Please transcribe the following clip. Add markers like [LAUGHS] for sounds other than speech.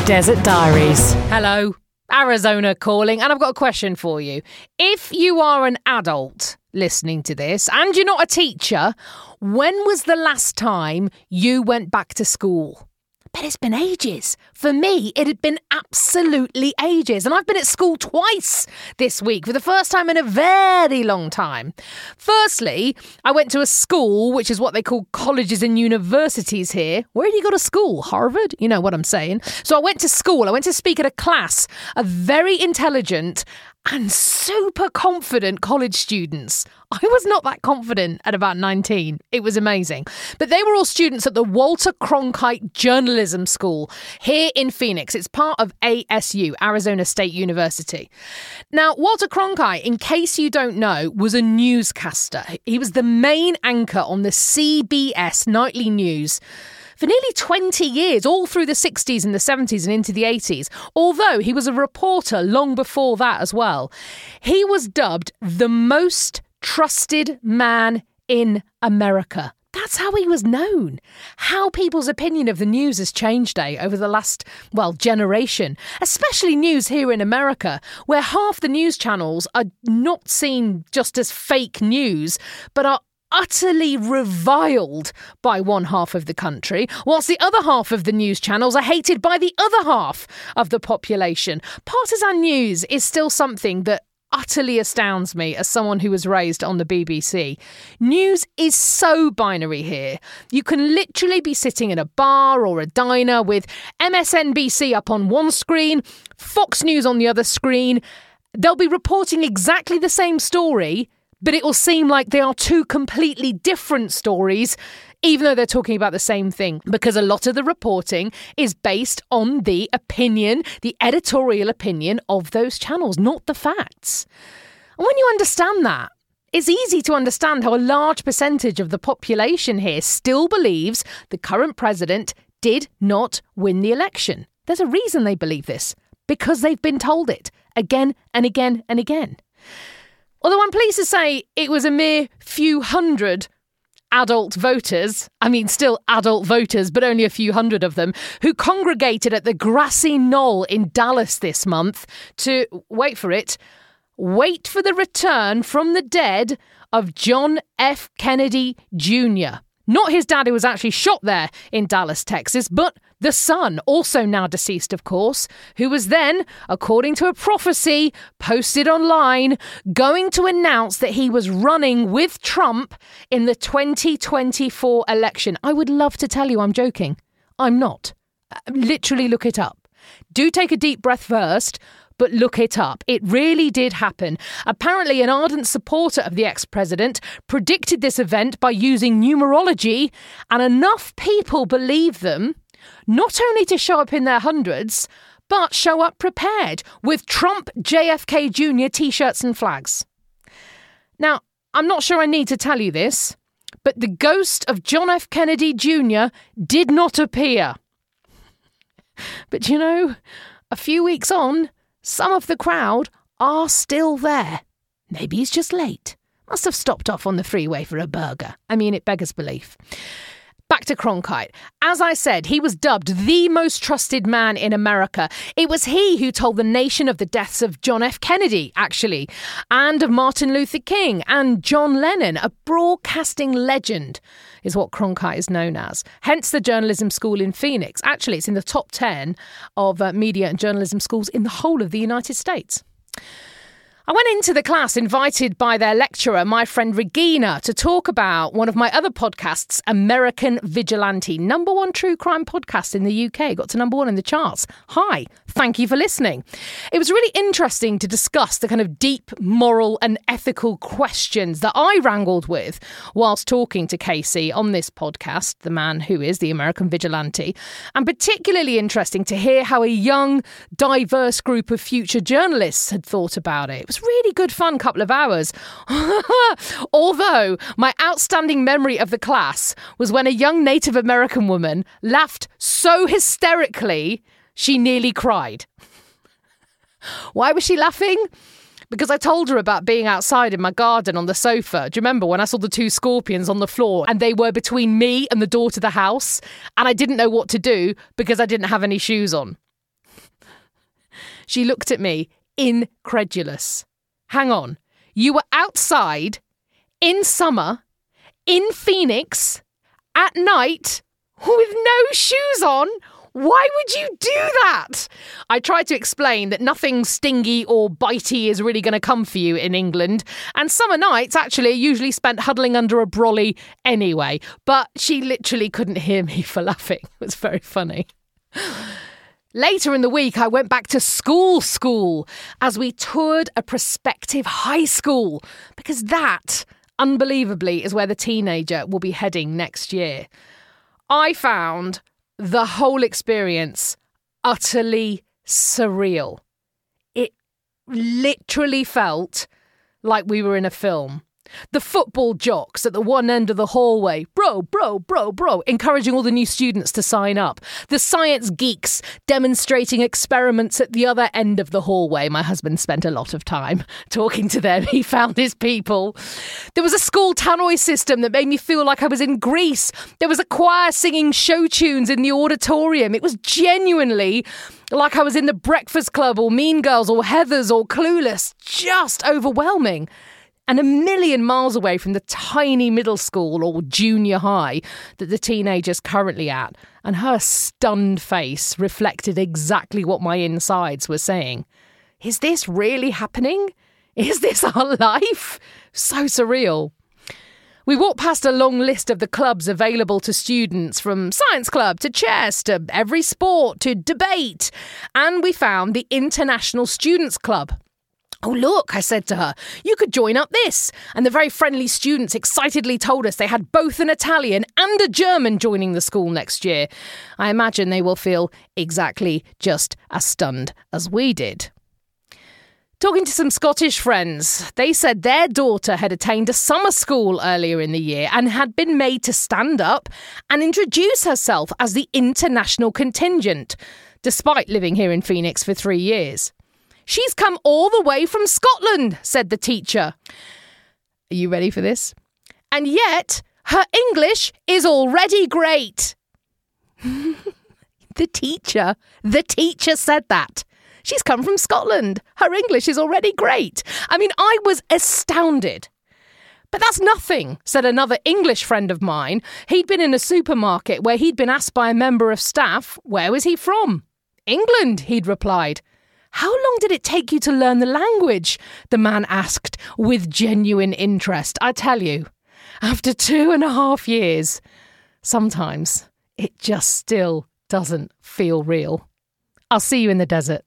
Desert Diaries. Hello, Arizona calling, and I've got a question for you. If you are an adult listening to this and you're not a teacher, when was the last time you went back to school? But it's been ages. For me, it had been absolutely ages. And I've been at school twice this week for the first time in a very long time. Firstly, I went to a school, which is what they call colleges and universities here. Where do you go to school? Harvard? You know what I'm saying. So I went to school. I went to speak at a class of very intelligent and super confident college students. I was not that confident at about 19. It was amazing. But they were all students at the Walter Cronkite Journalism School here in Phoenix. It's part of ASU, Arizona State University. Now, Walter Cronkite, in case you don't know, was a newscaster. He was the main anchor on the CBS nightly news for nearly 20 years, all through the 60s and the 70s and into the 80s, although he was a reporter long before that as well. He was dubbed the most trusted man in America. That's how he was known. How people's opinion of the news has changed, eh, over the last, well, generation. Especially news here in America, where half the news channels are not seen just as fake news, but are utterly reviled by one half of the country, whilst the other half of the news channels are hated by the other half of the population. Partisan news is still something that utterly astounds me as someone who was raised on the BBC. News is so binary here. You can literally be sitting in a bar or a diner with MSNBC up on one screen, Fox News on the other screen. They'll be reporting exactly the same story but it will seem like they are two completely different stories, even though they're talking about the same thing, because a lot of the reporting is based on the opinion, the editorial opinion of those channels, not the facts. And when you understand that, it's easy to understand how a large percentage of the population here still believes the current president did not win the election. There's a reason they believe this because they've been told it again and again and again. Although I'm pleased to say it was a mere few hundred adult voters, I mean, still adult voters, but only a few hundred of them, who congregated at the grassy knoll in Dallas this month to, wait for it, wait for the return from the dead of John F. Kennedy Jr. Not his dad who was actually shot there in Dallas, Texas, but the son, also now deceased, of course, who was then, according to a prophecy posted online, going to announce that he was running with Trump in the 2024 election. I would love to tell you I'm joking. I'm not. Uh, literally look it up. Do take a deep breath first but look it up. It really did happen. Apparently, an ardent supporter of the ex president predicted this event by using numerology, and enough people believe them not only to show up in their hundreds, but show up prepared with Trump JFK Jr. t shirts and flags. Now, I'm not sure I need to tell you this, but the ghost of John F. Kennedy Jr. did not appear. [LAUGHS] But you know, a few weeks on, some of the crowd are still there. Maybe he's just late. Must have stopped off on the freeway for a burger. I mean, it beggars belief. Back to Cronkite. As I said, he was dubbed the most trusted man in America. It was he who told the nation of the deaths of John F. Kennedy, actually, and of Martin Luther King and John Lennon, a broadcasting legend, is what Cronkite is known as. Hence the journalism school in Phoenix. Actually, it's in the top 10 of uh, media and journalism schools in the whole of the United States. I went into the class invited by their lecturer, my friend Regina, to talk about one of my other podcasts, American Vigilante, number one true crime podcast in the UK. Got to number one in the charts. Hi, thank you for listening. It was really interesting to discuss the kind of deep moral and ethical questions that I wrangled with whilst talking to Casey on this podcast, the man who is the American Vigilante, and particularly interesting to hear how a young, diverse group of future journalists had thought about it It was really good fun couple of hours. [LAUGHS] Although my outstanding memory of the class was when a young Native American woman laughed so hysterically she nearly cried. Why was she laughing? because I told her about being outside in my garden on the sofa. Do you remember when I saw the two scorpions on the floor and they were between me and the door to the house? And I didn't know what to do because I didn't have any shoes on. She looked at me, incredulous. Hang on. You were outside, in summer, in Phoenix, at night, with no shoes on? Why would you do that? I tried to explain that nothing stingy or bitey is really going to come for you in England, and summer nights actually are usually spent huddling under a brolly anyway, but she literally couldn't hear me [LAUGHS] for laughing. It was very funny. Later in the week, I went back to school school as we toured a prospective high school because that, unbelievably, is where the teenager will be heading next year. I found the whole experience utterly surreal. It literally felt like we were in a film. The football jocks at the one end of the hallway, bro, bro, bro, bro, encouraging all the new students to sign up. The science geeks demonstrating experiments at the other end of the hallway. My husband spent a lot of time [LAUGHS] talking to them. He found his people. There was a school tannoy system that made me feel like I was in Grease. There was a choir singing show tunes in the auditorium. It was genuinely like I was in the Breakfast Club or Mean Girls or Heathers or Clueless. Just overwhelming and a million miles away from the tiny middle school or junior high that the teenager's currently at, and her stunned face reflected exactly what my insides were saying. Is this really happening? Is this our [LAUGHS] life? So surreal. We walked past a long list of the clubs available to students, from science club to chess to every sport to debate, and we found the International Students Club. Oh, look, I said to her, you could join up this. And the very friendly students excitedly told us they had both an Italian and a German joining the school next year. I imagine they will feel exactly just as stunned as we did. Talking to some Scottish friends, they said their daughter had attained a summer school earlier in the year and had been made to stand up and introduce herself as the international contingent, despite living here in Phoenix for three years. She's come all the way from Scotland, said the teacher. Are you ready for this? And yet, her English is already great. [LAUGHS] the teacher, the teacher said that. She's come from Scotland. Her English is already great. I mean, I was astounded. But that's nothing, said another English friend of mine. He'd been in a supermarket where he'd been asked by a member of staff, where was he from? England, he'd replied. How long did it take you to learn the language? The man asked with genuine interest. I tell you, after two and a half years, sometimes it just still doesn't feel real. I'll see you in the desert.